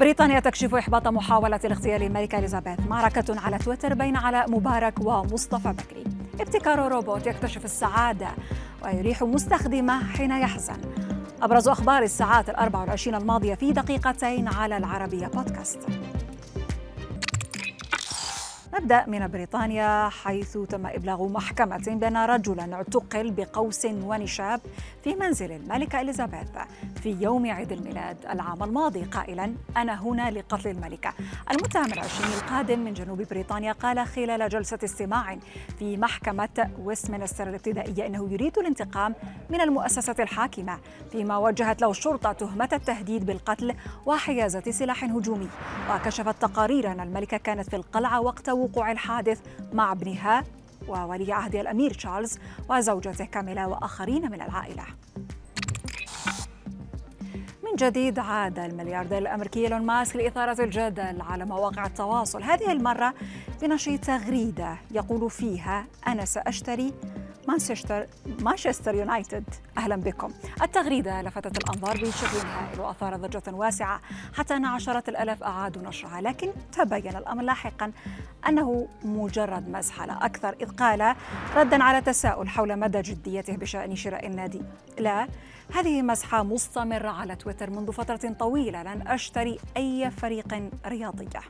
بريطانيا تكشف إحباط محاولة الاغتيال الملكة إليزابيث معركة على تويتر بين علاء مبارك ومصطفى بكري. ابتكار روبوت يكتشف السعادة ويريح مستخدمه حين يحزن. أبرز أخبار الساعات الأربع والعشرين الماضية في دقيقتين على العربية بودكاست. نبدأ من بريطانيا حيث تم إبلاغ محكمة بأن رجلا اعتقل بقوس ونشاب في منزل الملكة إليزابيث في يوم عيد الميلاد العام الماضي. قائلا أنا هنا لقتل الملكة. المتهم العشريني القادم من جنوب بريطانيا قال خلال جلسة استماع في محكمة ويستمنستر الابتدائية أنه يريد الانتقام من المؤسسة الحاكمة فيما وجهت له الشرطة تهمة التهديد بالقتل وحيازة سلاح هجومي. وكشفت تقارير أن الملكة كانت في القلعة وقت وقوع الحادث مع ابنها وولي عهد الأمير تشارلز وزوجته كاميلا وآخرين من العائلة. من جديد عاد الملياردير الأمريكي إيلون ماسك لإثارة الجدل على مواقع التواصل. هذه المرة بنشر تغريدة يقول فيها أنا سأشتري مانشستر مانشستر يونايتد أهلا بكم. التغريدة لفتت الأنظار بشكل هائل وأثارت ضجة واسعة حتى أن عشرات الألاف أعادوا نشرها لكن تبين الأمر لاحقا أنه مجرد مزحه لا أكثر إذ قال ردا على تساؤل حول مدى جديته بشأن شراء النادي. لا هذه مزحة مستمرة على تويتر منذ فترة طويلة. لن أشتري أي فريق رياضية.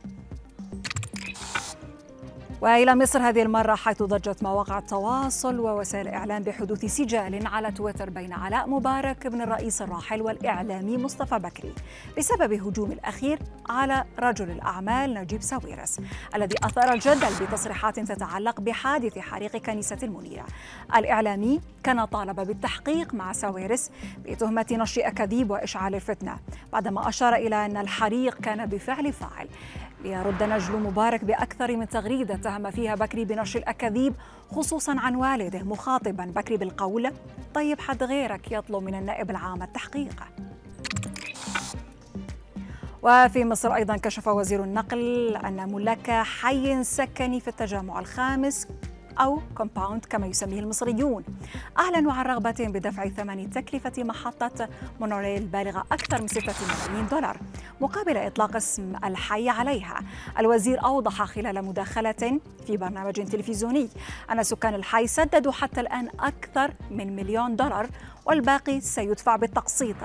وإلى مصر هذه المرة حيث ضجت مواقع التواصل ووسائل الإعلام بحدوث سجال على تويتر بين علاء مبارك ابن الرئيس الراحل والإعلامي مصطفى بكري بسبب هجوم الأخير على رجل الأعمال نجيب ساويرس الذي أثار الجدل بتصريحات تتعلق بحادث حريق كنيسة المنيرة. الإعلامي كان طالب بالتحقيق مع ساويرس بتهمة نشر أكاذيب وإشعال الفتنة بعدما أشار إلى أن الحريق كان بفعل فاعل. ليرد نجل مبارك بأكثر من تغريدة اتهم فيها بكري بنشر الأكاذيب خصوصا عن والده مخاطبا. بكري بالقول طيب حد غيرك يطلب من النائب العام التحقيق. وفي مصر أيضا كشف وزير النقل أن ملاك حي سكني في التجمع الخامس أو compound كما يسميه المصريون. أعلنوا عن رغبتهم بدفع ثمن تكلفة محطة مونوريل بالغة أكثر من 6 ملايين دولار مقابل إطلاق اسم الحي عليها. الوزير أوضح خلال مداخلة في برنامج تلفزيوني أن سكان الحي سددوا حتى الآن أكثر من مليون دولار والباقي سيدفع بالتقسيط.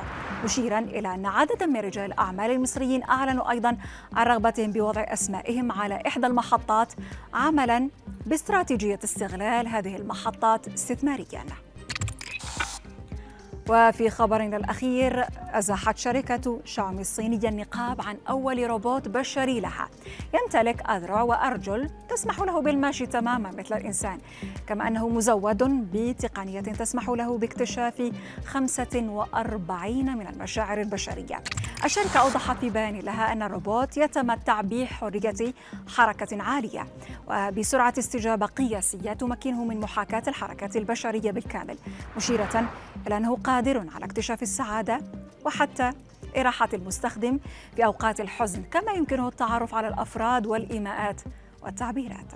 مشيرا إلى أن عددا من رجال الأعمال المصريين أعلنوا أيضا عن رغبتهم بوضع أسمائهم على إحدى المحطات عملا باستراتيجية استغلال هذه المحطات استثماريا. وفي خبرنا الأخير أزاحت شركة شاومي الصينية النقاب عن أول روبوت بشري لها. يمتلك أذرع وأرجل تسمح له بالمشي تماما مثل الإنسان كما أنه مزود بتقنية تسمح له باكتشاف 45 من المشاعر البشرية. الشركة أوضحت في بيان لها أن الروبوت يتمتع بحرية حركة عالية وبسرعة استجابة قياسية تمكنه من محاكاة الحركات البشرية بالكامل مشيرة إلى أنه قادر على اكتشاف السعادة وحتى إراحة المستخدم في أوقات الحزن كما يمكنه التعرف على الأفراد والإيماءات والتعبيرات.